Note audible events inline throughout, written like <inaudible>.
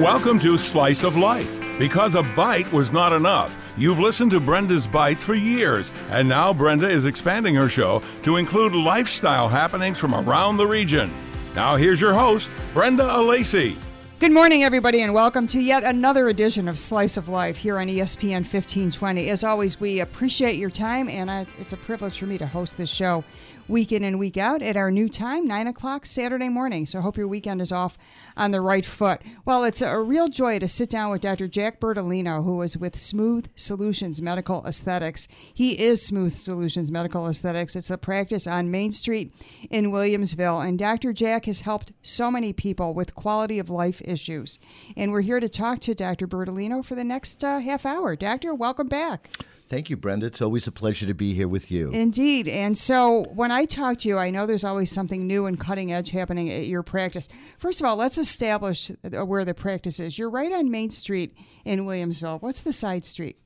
Welcome to Slice of Life. Because a bite was not enough, you've listened to Brenda's Bites for years, and now Brenda is expanding her show to include lifestyle happenings from around the region. Now, here's your host, Brenda Alesii. Good morning, everybody, and welcome to yet another edition of Slice of Life here on ESPN 1520. As always, we appreciate your time, and I, it's a privilege for me to host this show week in and week out at our new time, 9 o'clock Saturday morning. So I hope your weekend is off on the right foot. Well, it's a real joy to sit down with Dr. Jack Bertolino, who is with Smooth Solutions Medical Aesthetics. He is Smooth Solutions Medical Aesthetics. It's a practice on Main Street in Williamsville. And Dr. Jack has helped so many people with quality of life issues. And we're here to talk to Dr. Bertolino for the next uh, half hour. Doctor, welcome back. Thank you, Brenda. It's always a pleasure to be here with you. Indeed. And so when I talk to you, I know there's always something new and cutting edge happening at your practice. First of all, let's establish uh, where the practice is. You're right on Main Street in Williamsville. What's the side street?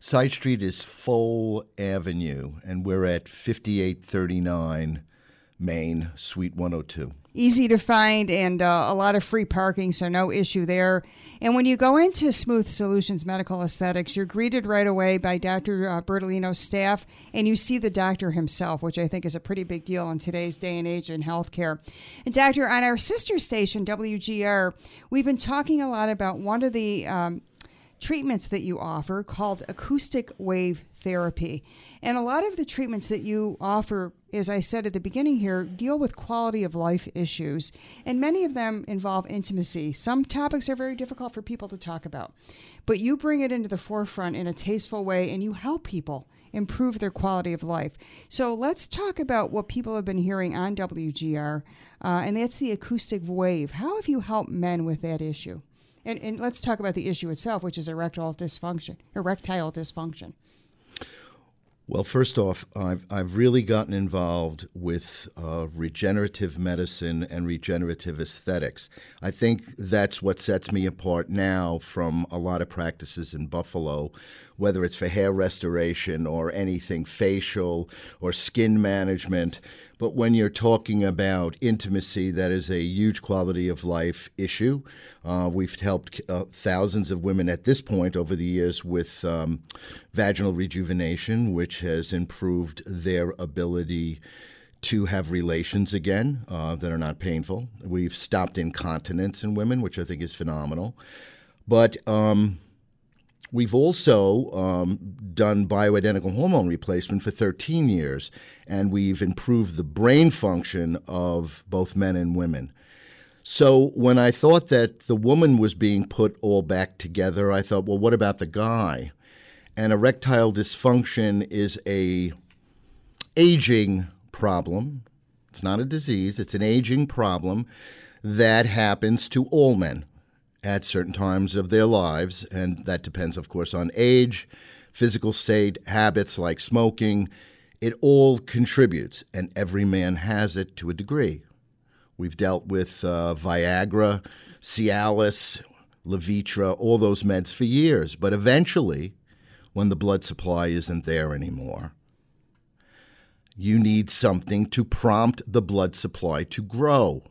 Side street is Full Avenue, and we're at 5839 Main, Suite 102 easy to find and uh, a lot of free parking, so no issue there. And when you go into Smooth Solutions Medical Aesthetics, you're greeted right away by Dr. Uh, Bertolino's staff, and you see the doctor himself, which I think is a pretty big deal in today's day and age in healthcare. And, Doctor, on our sister station, WGR, we've been talking a lot about one of the um, treatments that you offer called acoustic wave therapy. And a lot of the treatments that you offer, as I said at the beginning here, deal with quality of life issues. And many of them involve intimacy. Some topics are very difficult for people to talk about. But you bring it into the forefront in a tasteful way and you help people improve their quality of life. So let's talk about what people have been hearing on WGR, uh, and that's the acoustic wave. How have you helped men with that issue? And, and let's talk about the issue itself, which is erectile dysfunction. Erectile dysfunction. Well, first off, I've, I've really gotten involved with uh, regenerative medicine and regenerative aesthetics. I think that's what sets me apart now from a lot of practices in Buffalo, whether it's for hair restoration or anything facial or skin management. But when you're talking about intimacy, that is a huge quality of life issue. Uh, we've helped uh, thousands of women at this point over the years with um, vaginal rejuvenation, which has improved their ability to have relations again uh, that are not painful. We've stopped incontinence in women, which I think is phenomenal. But um, We've also um, done bioidentical hormone replacement for 13 years, and we've improved the brain function of both men and women. So when I thought that the woman was being put all back together, I thought, well, what about the guy? And erectile dysfunction is a aging problem. It's not a disease, it's an aging problem that happens to all men at certain times of their lives, and that depends, of course, on age, physical state, habits like smoking. It all contributes, and every man has it to a degree. We've dealt with uh, Viagra, Cialis, Levitra, all those meds for years, but eventually, when the blood supply isn't there anymore, you need something to prompt the blood supply to grow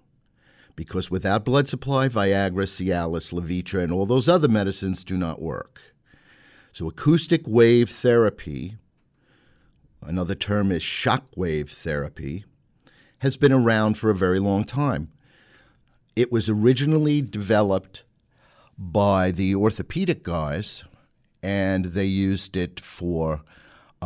because without blood supply, Viagra, Cialis, Levitra, and all those other medicines do not work. So, acoustic wave therapy, another term is shock wave therapy, has been around for a very long time. It was originally developed by the orthopedic guys, and they used it for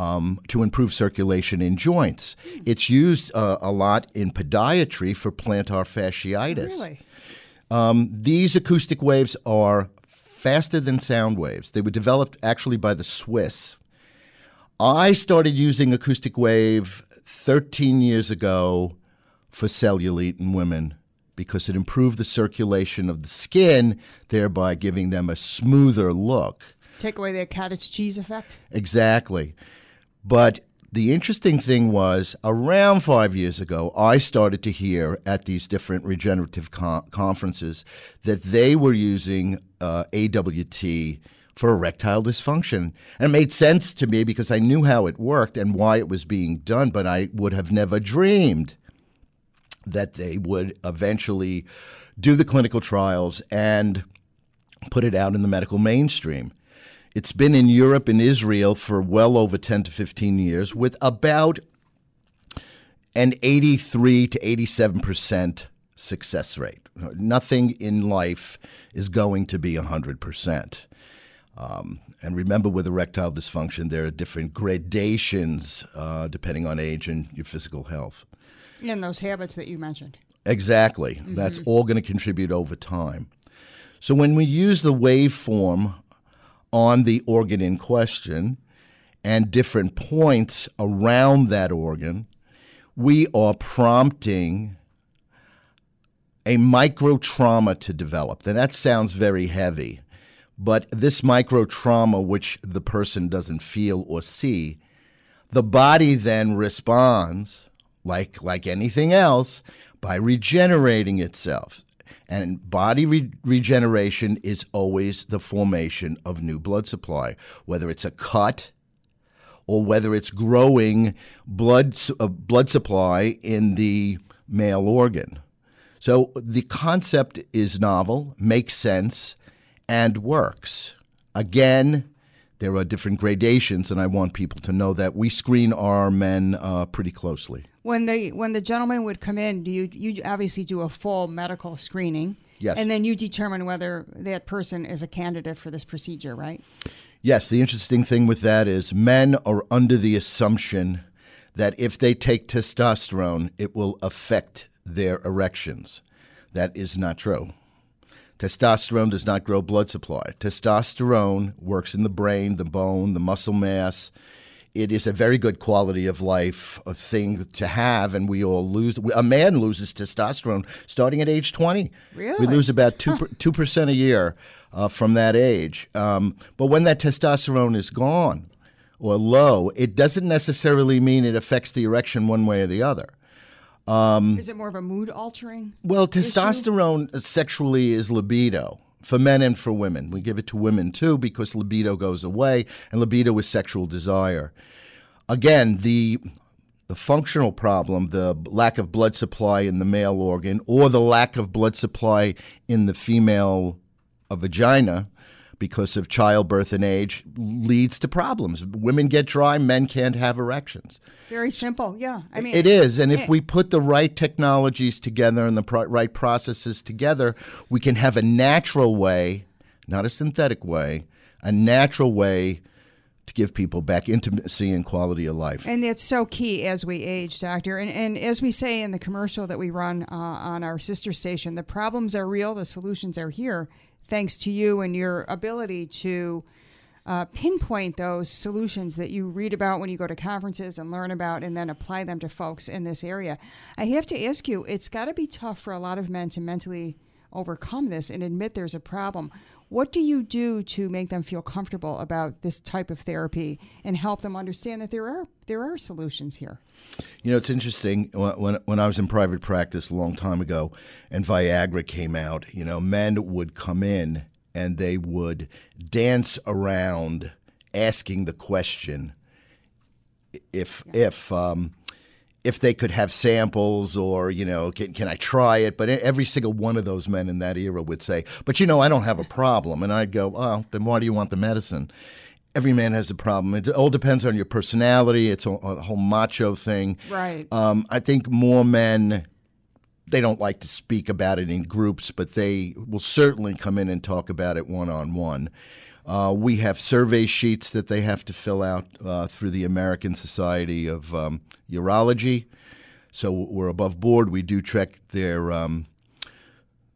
um, to improve circulation in joints. It's used uh, a lot in podiatry for plantar fasciitis. Really? Um, these acoustic waves are faster than sound waves. They were developed actually by the Swiss. I started using acoustic wave 13 years ago for cellulite in women because it improved the circulation of the skin, thereby giving them a smoother look. Take away the cottage cheese effect? Exactly. But the interesting thing was around five years ago, I started to hear at these different regenerative conferences that they were using uh, AWT for erectile dysfunction. And it made sense to me because I knew how it worked and why it was being done, but I would have never dreamed that they would eventually do the clinical trials and put it out in the medical mainstream. It's been in Europe and Israel for well over 10 to 15 years with about an 83 to 87 percent success rate. Nothing in life is going to be 100 percent. Um, and remember, with erectile dysfunction, there are different gradations uh, depending on age and your physical health. And those habits that you mentioned. Exactly. Mm-hmm. That's all going to contribute over time. So when we use the waveform on the organ in question and different points around that organ, we are prompting a micro trauma to develop. Now, that sounds very heavy, but this micro trauma, which the person doesn't feel or see, the body then responds like like anything else by regenerating itself. And body re- regeneration is always the formation of new blood supply, whether it's a cut or whether it's growing blood uh, blood supply in the male organ. So the concept is novel, makes sense, and works. Again, there are different gradations, and I want people to know that we screen our men uh, pretty closely. When the when the gentleman would come in, do you you obviously do a full medical screening? Yes. And then you determine whether that person is a candidate for this procedure, right? Yes. The interesting thing with that is men are under the assumption that if they take testosterone, it will affect their erections. That is not true. Testosterone does not grow blood supply. Testosterone works in the brain, the bone, the muscle mass. It is a very good quality of life thing to have, and we all lose. A man loses testosterone starting at age 20. Really? We lose about 2 huh. percent a year uh, from that age. Um, but when that testosterone is gone or low, it doesn't necessarily mean it affects the erection one way or the other. Um, is it more of a mood altering? Well, testosterone issue? sexually is libido for men and for women. We give it to women too because libido goes away, and libido is sexual desire. Again, the the functional problem, the lack of blood supply in the male organ, or the lack of blood supply in the female uh, vagina, because of childbirth and age leads to problems. Women get dry, men can't have erections. Very simple, yeah. I mean, it is, and if we put the right technologies together and the pro- right processes together, we can have a natural way, not a synthetic way, a natural way to give people back intimacy and quality of life. And it's so key as we age, doctor. And, and as we say in the commercial that we run uh, on our sister station, the problems are real, the solutions are here thanks to you and your ability to uh, pinpoint those solutions that you read about when you go to conferences and learn about and then apply them to folks in this area. I have to ask you, it's got to be tough for a lot of men to mentally overcome this and admit there's a problem. What do you do to make them feel comfortable about this type of therapy and help them understand that there are there are solutions here? You know, it's interesting. When when I was in private practice a long time ago, and Viagra came out, you know, men would come in and they would dance around asking the question if yeah. if um, if they could have samples or you know can, can i try it? But every single one of those men in that era would say but you know i don't have a problem. And i'd go oh then why do you want the medicine? Every man has a problem. It all depends on your personality. It's a, a whole macho thing. Right. Um, i think more men they don't like to speak about it in groups but they will certainly come in and talk about it one-on-one uh, we have survey sheets that they have to fill out uh, through the American Society of um, Urology. So we're above board. We do check their um,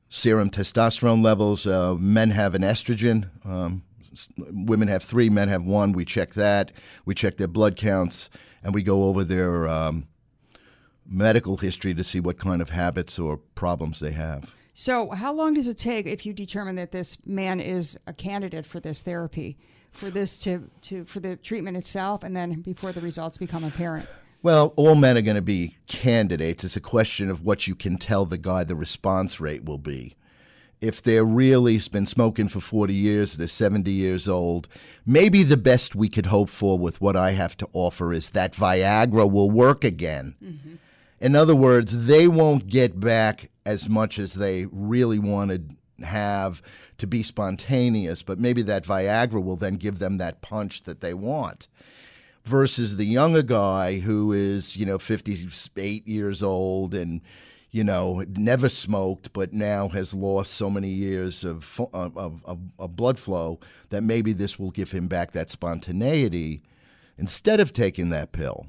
serum testosterone levels. Uh, men have an estrogen. Um, women have three, men have one. We check that. We check their blood counts, and we go over their um, medical history to see what kind of habits or problems they have. So, how long does it take if you determine that this man is a candidate for this therapy, for this to, to for the treatment itself, and then before the results become apparent? Well, all men are going to be candidates. It's a question of what you can tell the guy the response rate will be. If they're really been smoking for 40 years, they're 70 years old, maybe the best we could hope for with what I have to offer is that Viagra will work again. Mm-hmm in other words, they won't get back as much as they really wanted have to be spontaneous, but maybe that Viagra will then give them that punch that they want. Versus the younger guy who is, you know, 58 years old and, you know, never smoked, but now has lost so many years of, of, of, of blood flow that maybe this will give him back that spontaneity instead of taking that pill.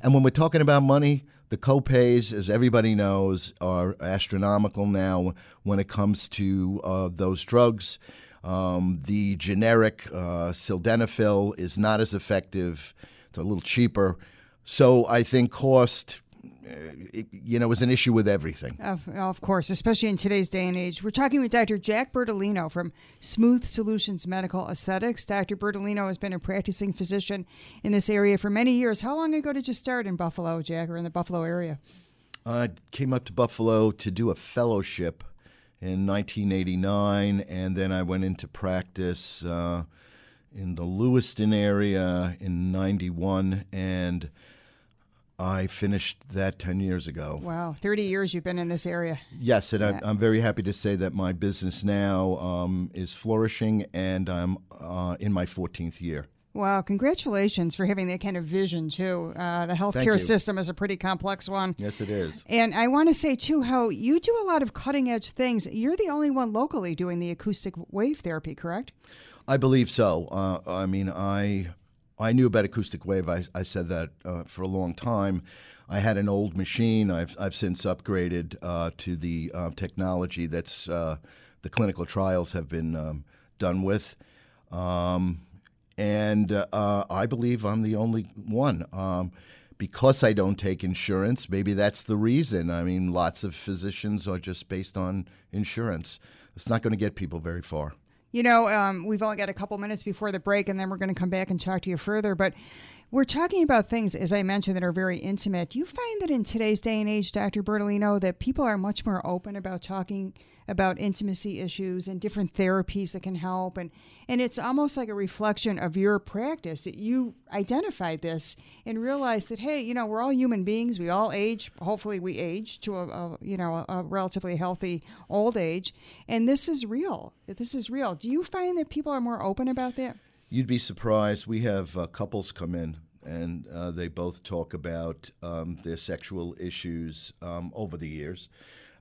And when we're talking about money, the copays, as everybody knows, are astronomical now when it comes to uh, those drugs. Um, the generic uh, sildenafil is not as effective. It's a little cheaper. So I think cost it, you know, is an issue with everything. Of, of course, especially in today's day and age. We're talking with Dr. Jack Bertolino from Smooth Solutions Medical Aesthetics. Dr. Bertolino has been a practicing physician in this area for many years. How long ago did you start in Buffalo, Jack, or in the Buffalo area? I came up to Buffalo to do a fellowship in 1989, and then I went into practice uh, in the Lewiston area in 91, and I finished that 10 years ago. Wow, 30 years you've been in this area. Yes, and yeah. I'm, very happy to say that my business now um, is flourishing and I'm uh, in my 14th year. Wow, congratulations for having that kind of vision, too. Uh, the healthcare system is a pretty complex one. Yes, it is. And I want to say, too, how you do a lot of cutting edge things. You're the only one locally doing the acoustic wave therapy, correct? I believe so. Uh, I mean, I I knew about acoustic wave. I, I said that uh, for a long time. I had an old machine. I've, I've since upgraded uh, to the uh, technology that's uh, the clinical trials have been um, done with. Um, and uh, I believe I'm the only one. Um, because I don't take insurance, maybe that's the reason. I mean, lots of physicians are just based on insurance. It's not going to get people very far. You know, um, we've only got a couple minutes before the break, and then we're going to come back and talk to you further. But we're talking about things, as I mentioned, that are very intimate. Do you find that in today's day and age, Dr. Bertolino, that people are much more open about talking about intimacy issues and different therapies that can help? And, and it's almost like a reflection of your practice that you identified this and realized that, hey, you know, we're all human beings. We all age. Hopefully, we age to a, a you know, a, a relatively healthy old age. And this is real. This is real. Do you find that people are more open about that? You'd be surprised. We have uh, couples come in and uh, they both talk about um, their sexual issues um, over the years.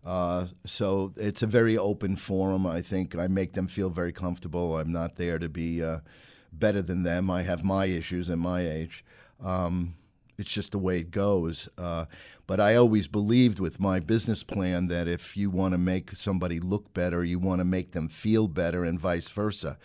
Uh, so it's a very open forum. I think I make them feel very comfortable. I'm not there to be uh, better than them. I have my issues at my age. Um, it's just the way it goes. Uh, but I always believed with my business plan that if you want to make somebody look better, you want to make them feel better, and vice versa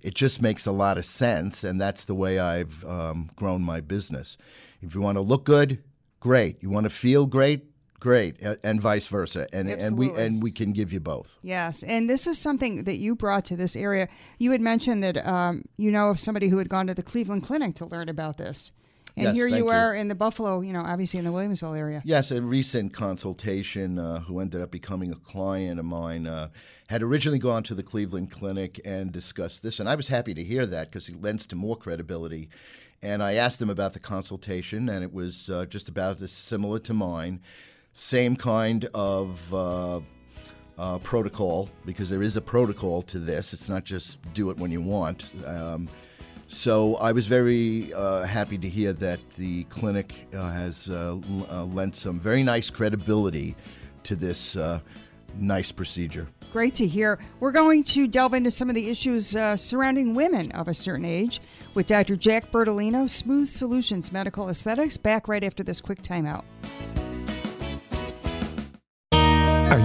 it just makes a lot of sense, and that's the way I've um, grown my business. If you want to look good, great. You want to feel great, great, and vice versa. And Absolutely. and we and we can give you both. Yes, and this is something that you brought to this area. You had mentioned that um, you know of somebody who had gone to the Cleveland Clinic to learn about this. And yes, here you, you are in the Buffalo, you know, obviously in the Williamsville area. Yes, a recent consultation uh, who ended up becoming a client of mine uh, had originally gone to the Cleveland Clinic and discussed this. And I was happy to hear that because it lends to more credibility. And I asked him about the consultation, and it was uh, just about as similar to mine. Same kind of uh, uh, protocol, because there is a protocol to this. It's not just do it when you want. Um, so I was very uh, happy to hear that the clinic uh, has uh, uh lent some very nice credibility to this uh, nice procedure. Great to hear. We're going to delve into some of the issues uh, surrounding women of a certain age with Dr. Jack Bertolino, Smooth Solutions Medical Aesthetics, back right after this quick timeout.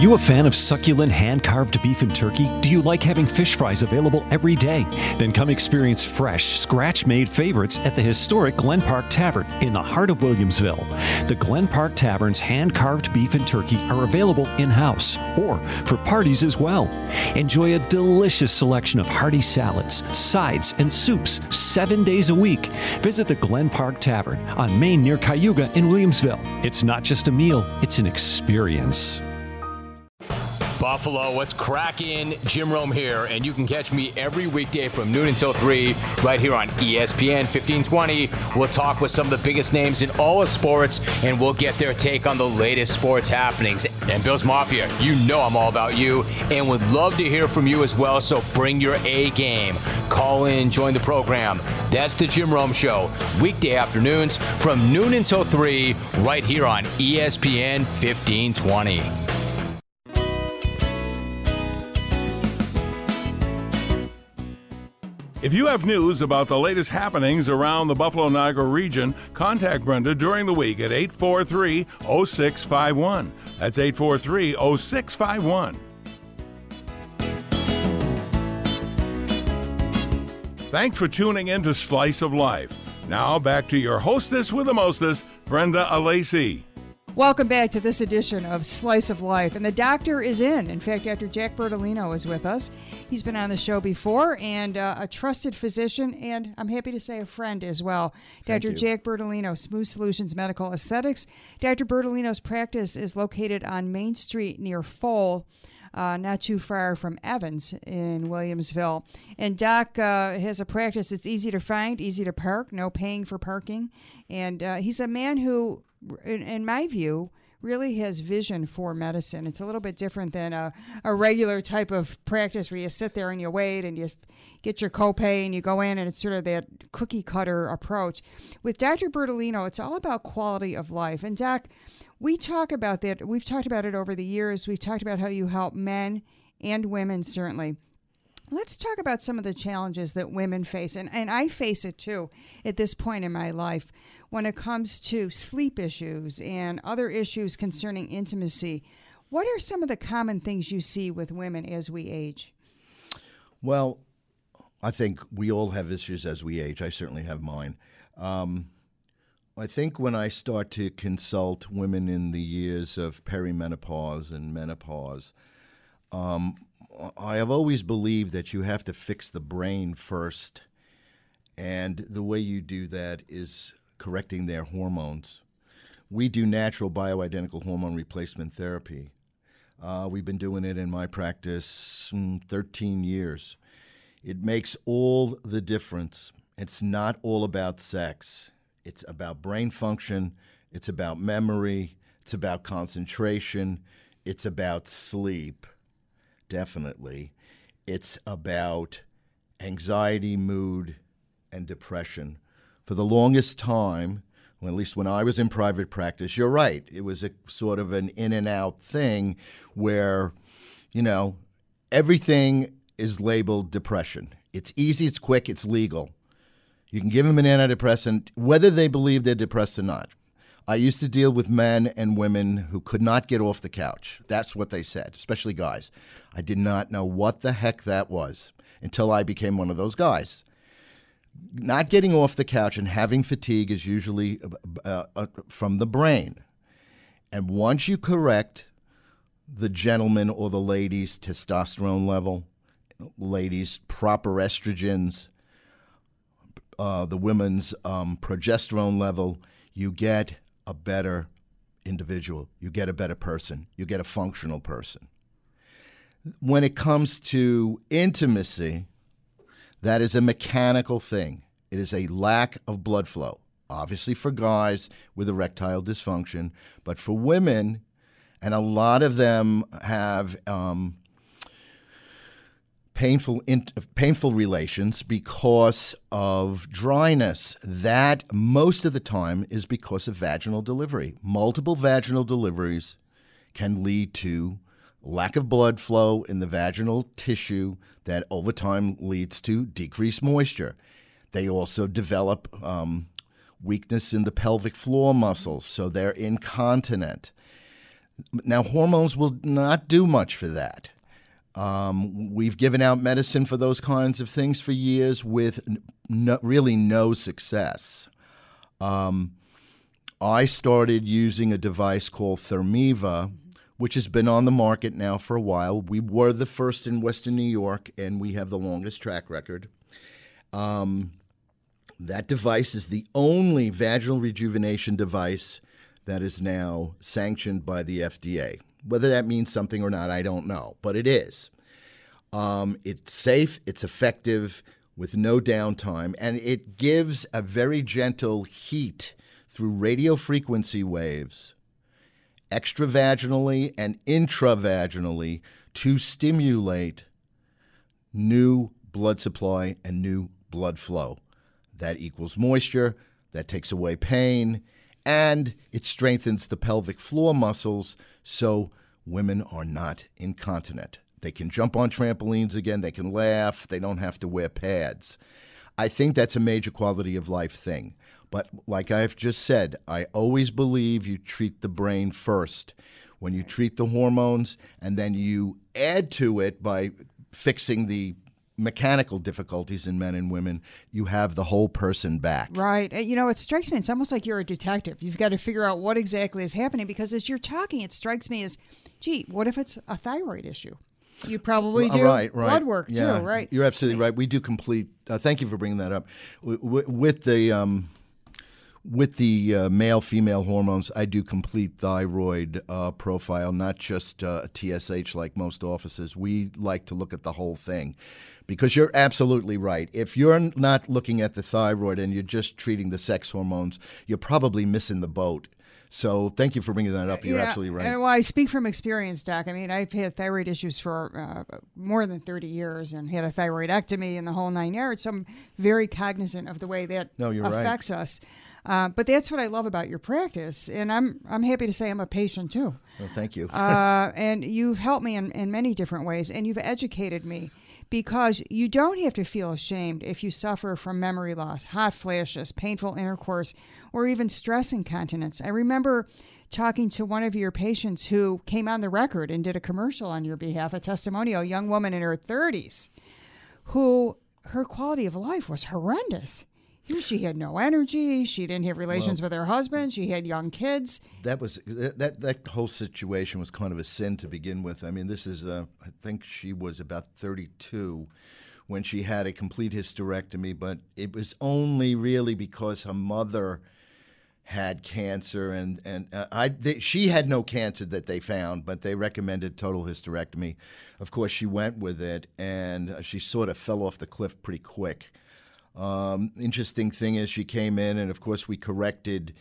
You a fan of succulent hand carved beef and turkey? Do you like having fish fries available every day? Then come experience fresh, scratch made favorites at the historic Glen Park Tavern in the heart of Williamsville. The Glen Park Tavern's hand carved beef and turkey are available in house or for parties as well. Enjoy a delicious selection of hearty salads, sides, and soups seven days a week. Visit the Glen Park Tavern on Main near Cayuga in Williamsville. It's not just a meal, it's an experience. Buffalo, what's cracking? Jim Rome here, and you can catch me every weekday from noon until 3 right here on ESPN 1520. We'll talk with some of the biggest names in all of sports, and we'll get their take on the latest sports happenings. And Bills Mafia, you know I'm all about you, and would love to hear from you as well, so bring your A game. Call in, join the program. That's the Jim Rome Show, weekday afternoons from noon until 3 right here on ESPN 1520. If you have news about the latest happenings around the Buffalo Niagara region, contact Brenda during the week at 843 0651. That's 843 0651. Thanks for tuning in to Slice of Life. Now back to your hostess with the mostest, Brenda Alesii. Welcome back to this edition of Slice of Life. And the doctor is in. In fact, Dr. Jack Bertolino is with us. He's been on the show before and uh, a trusted physician, and I'm happy to say a friend as well. Thank Dr. you. Jack Bertolino, Smooth Solutions Medical Aesthetics. Dr. Bertolino's practice is located on Main Street near Fole. Uh, not too far from Evans in Williamsville. And Doc uh, has a practice. It's easy to find, easy to park, no paying for parking. And uh, he's a man who, in, in my view, really has vision for medicine. It's a little bit different than a, a regular type of practice where you sit there and you wait and you get your copay and you go in and it's sort of that cookie cutter approach. With Dr. Bertolino, it's all about quality of life. And Doc, we talk about that. We've talked about it over the years. We've talked about how you help men and women, certainly. Let's talk about some of the challenges that women face, and, and I face it too at this point in my life when it comes to sleep issues and other issues concerning intimacy. What are some of the common things you see with women as we age? Well, I think we all have issues as we age. I certainly have mine. Um, I think when I start to consult women in the years of perimenopause and menopause, um, I have always believed that you have to fix the brain first. And the way you do that is correcting their hormones. We do natural bioidentical hormone replacement therapy. Uh, we've been doing it in my practice mm, 13 years. It makes all the difference. It's not all about sex, it's about brain function, it's about memory, it's about concentration, it's about sleep, definitely. It's about anxiety, mood, and depression. For the longest time, well, at least when I was in private practice, you're right. It was a sort of an in and out thing where, you know, everything is labeled depression. It's easy, it's quick, it's legal. You can give them an antidepressant, whether they believe they're depressed or not. I used to deal with men and women who could not get off the couch. That's what they said, especially guys. I did not know what the heck that was until I became one of those guys. Not getting off the couch and having fatigue is usually uh, uh, from the brain. And once you correct the gentleman or the lady's testosterone level, ladies' proper estrogens, uh, the women's um, progesterone level, you get a better individual. You get a better person. You get a functional person. When it comes to intimacy, that is a mechanical thing. It is a lack of blood flow. Obviously, for guys with erectile dysfunction, but for women, and a lot of them have um, painful in, painful relations because of dryness. That most of the time is because of vaginal delivery. Multiple vaginal deliveries can lead to lack of blood flow in the vaginal tissue that over time leads to decreased moisture. They also develop um, weakness in the pelvic floor muscles, so they're incontinent. Now, hormones will not do much for that. Um, we've given out medicine for those kinds of things for years with no, really no success. Um, I started using a device called Thermiva, which has been on the market now for a while. We were the first in Western New York, and we have the longest track record. Um, that device is the only vaginal rejuvenation device that is now sanctioned by the FDA. Whether that means something or not, I don't know, but it is. Um, it's safe, it's effective with no downtime, and it gives a very gentle heat through radio frequency waves extravaginally and intravaginally to stimulate new blood supply and new blood flow. That equals moisture, that takes away pain, and it strengthens the pelvic floor muscles so women are not incontinent. They can jump on trampolines again, they can laugh, they don't have to wear pads. I think that's a major quality of life thing. But like I've just said, I always believe you treat the brain first. When you treat the hormones and then you add to it by fixing the mechanical difficulties in men and women, you have the whole person back. Right. You know, it strikes me, it's almost like you're a detective. You've got to figure out what exactly is happening because as you're talking, it strikes me as, gee, what if it's a thyroid issue? You probably do right, right. blood work Yeah, too, right? You're absolutely right. We do complete. Uh, thank you for bringing that up. W- w- with the um, with the uh, male female hormones, I do complete thyroid uh, profile, not just uh, TSH like most offices. We like to look at the whole thing. Because you're absolutely right. If you're not looking at the thyroid and you're just treating the sex hormones, you're probably missing the boat. So thank you for bringing that up. You're Yeah, absolutely right. And well, I speak from experience, Doc. I mean, I've had thyroid issues for uh, more than 30 years and had a thyroidectomy and the whole nine yards. So I'm very cognizant of the way that No, you're right. affects us. Uh, but that's what I love about your practice, and I'm I'm happy to say I'm a patient too. Well, thank you. Uh, and you've helped me in, in many different ways, and you've educated me because you don't have to feel ashamed if you suffer from memory loss, hot flashes, painful intercourse, or even stress incontinence. I remember talking to one of your patients who came on the record and did a commercial on your behalf, a testimonial, a young woman in her 30s, who her quality of life was horrendous. She had no energy. She didn't have relations with her husband. She had young kids. that was that, that whole situation was kind of a sin to begin with. I mean, this is uh, I think she was about 32 when she had a complete hysterectomy, but it was only really because her mother had cancer and and uh, I they, she had no cancer that they found, but they recommended total hysterectomy. Of course, she went with it, and uh, she sort of fell off the cliff pretty quick. Um, interesting thing is, she came in, and of course, we corrected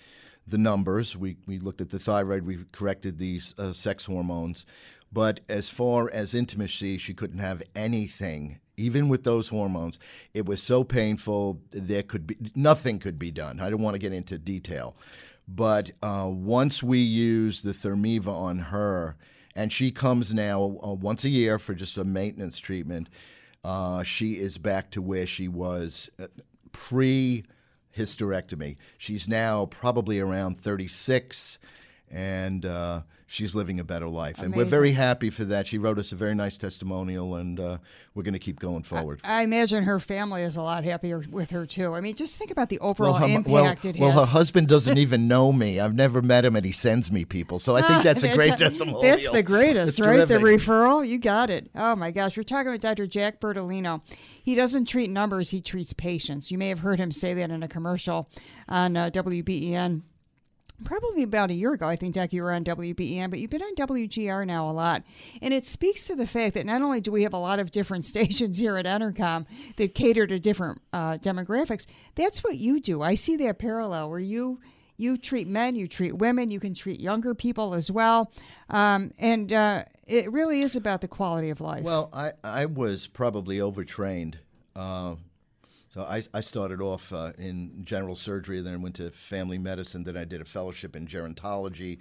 the numbers. We, we looked at the thyroid, we corrected the uh, sex hormones. But as far as intimacy, she couldn't have anything, even with those hormones. It was so painful, there could be nothing could be done. I don't want to get into detail. But uh, once we use the Thermiva on her, and she comes now uh, once a year for just a maintenance treatment, uh, she is back to where she was uh, pre hysterectomy. She's now probably around 36 and uh, she's living a better life. And we're very happy for that. She wrote us a very nice testimonial, and uh, we're going to keep going forward. I imagine her family is a lot happier with her too. I mean, just think about the overall her, impact well, it well, has. Well, her husband doesn't <laughs> even know me. I've never met him, and he sends me people. So I think that's a great testimonial. That's the greatest, It's right? The referral, you got it. Oh my gosh, we're talking with Dr. Jack Bertolino. He doesn't treat numbers; he treats patients. You may have heard him say that in a commercial on uh, WBEN. Probably about a year ago, I think, Doc, you were on WBEN, but you've been on WGR now a lot. And it speaks to the fact that not only do we have a lot of different <laughs> stations here at Entercom that cater to different uh, demographics, that's what you do. I see that parallel where you you treat men, you treat women, you can treat younger people as well. Um, and uh, it really is about the quality of life. Well, I, I was probably overtrained. Uh, so I, I started off uh, in general surgery, then I went to family medicine. Then I did a fellowship in gerontology.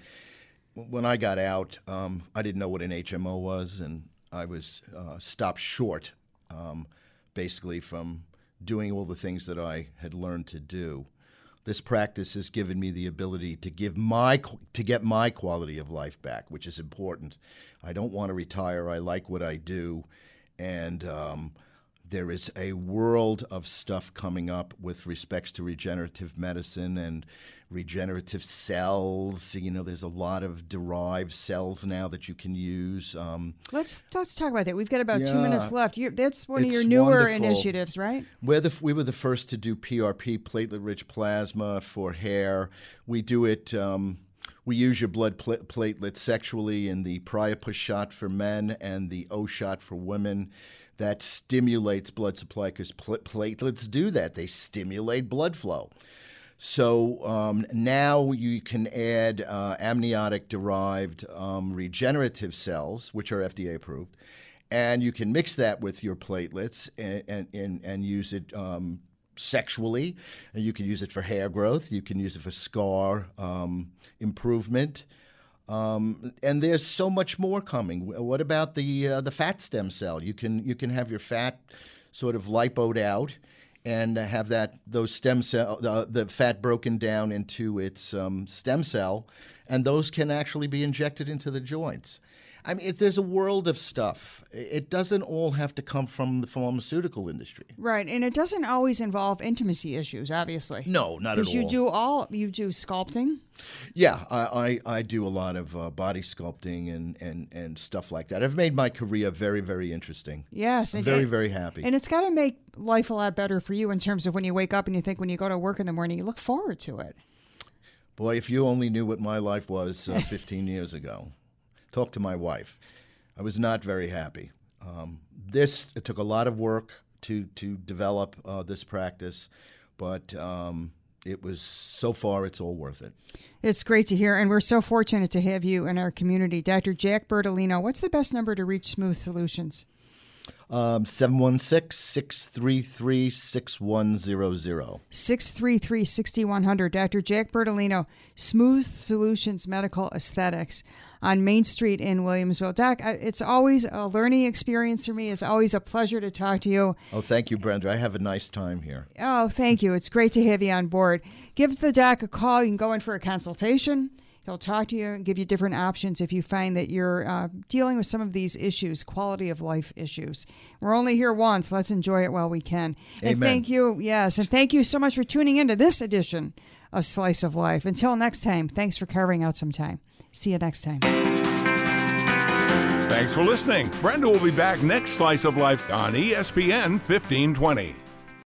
When I got out, um, I didn't know what an HMO was, and I was uh, stopped short, um, basically, from doing all the things that I had learned to do. This practice has given me the ability to give my to get my quality of life back, which is important. I don't want to retire. I like what I do, and um, there is a world of stuff coming up with respects to regenerative medicine and regenerative cells. You know, there's a lot of derived cells now that you can use. Um, let's let's talk about that. We've got about two minutes left. You, that's one of your newer wonderful. initiatives, right? We're the, we were the first to do PRP, platelet rich plasma for hair. We do it. Um, We use your blood pl- platelets sexually in the Priapus shot for men and the O shot for women. That stimulates blood supply because pl- platelets do that. They stimulate blood flow. So um, now you can add uh, amniotic derived um, regenerative cells, which are FDA approved, and you can mix that with your platelets and, and, and, and use it um, sexually. You can use it for hair growth, you can use it for scar um, improvement. Um, and there's so much more coming. What about the uh, the fat stem cell? You can you can have your fat sort of lipoed out, and have that those stem cell the, the fat broken down into its um, stem cell, and those can actually be injected into the joints. I mean, there's a world of stuff. It doesn't all have to come from the pharmaceutical industry. Right, and it doesn't always involve intimacy issues, obviously. No, not at all. Because you do all you do sculpting. Yeah, I, I, I do a lot of uh, body sculpting and, and, and stuff like that. I've made my career very, very interesting. Yes, and very, it- very happy. And it's got to make life a lot better for you in terms of when you wake up and you think when you go to work in the morning, you look forward to it. Boy, if you only knew what my life was uh, <laughs> 15 years ago. Talk to my wife. I was not very happy. Um, this it took a lot of work to to develop uh, this practice, but um, it was so far it's all worth it. It's great to hear, and we're so fortunate to have you in our community. Dr. Jack Bertolino, what's the best number to reach Smooth Solutions? Um, 716 633 6100. 633 6100. Dr. Jack Bertolino, Smooth Solutions Medical Aesthetics on Main Street in Williamsville. Doc, it's always a learning experience for me. It's always a pleasure to talk to you. Oh, thank you, Brenda. I have a nice time here. Oh, thank you. It's great to have you on board. Give the doc a call. You can go in for a consultation. He'll talk to you and give you different options if you find that you're uh, dealing with some of these issues, quality of life issues. We're only here once. Let's enjoy it while we can. And thank you. Yes. And thank you so much for tuning into this edition of Slice of Life. Until next time, thanks for carving out some time. See you next time. Thanks for listening. Brenda will be back next slice of life on ESPN 1520.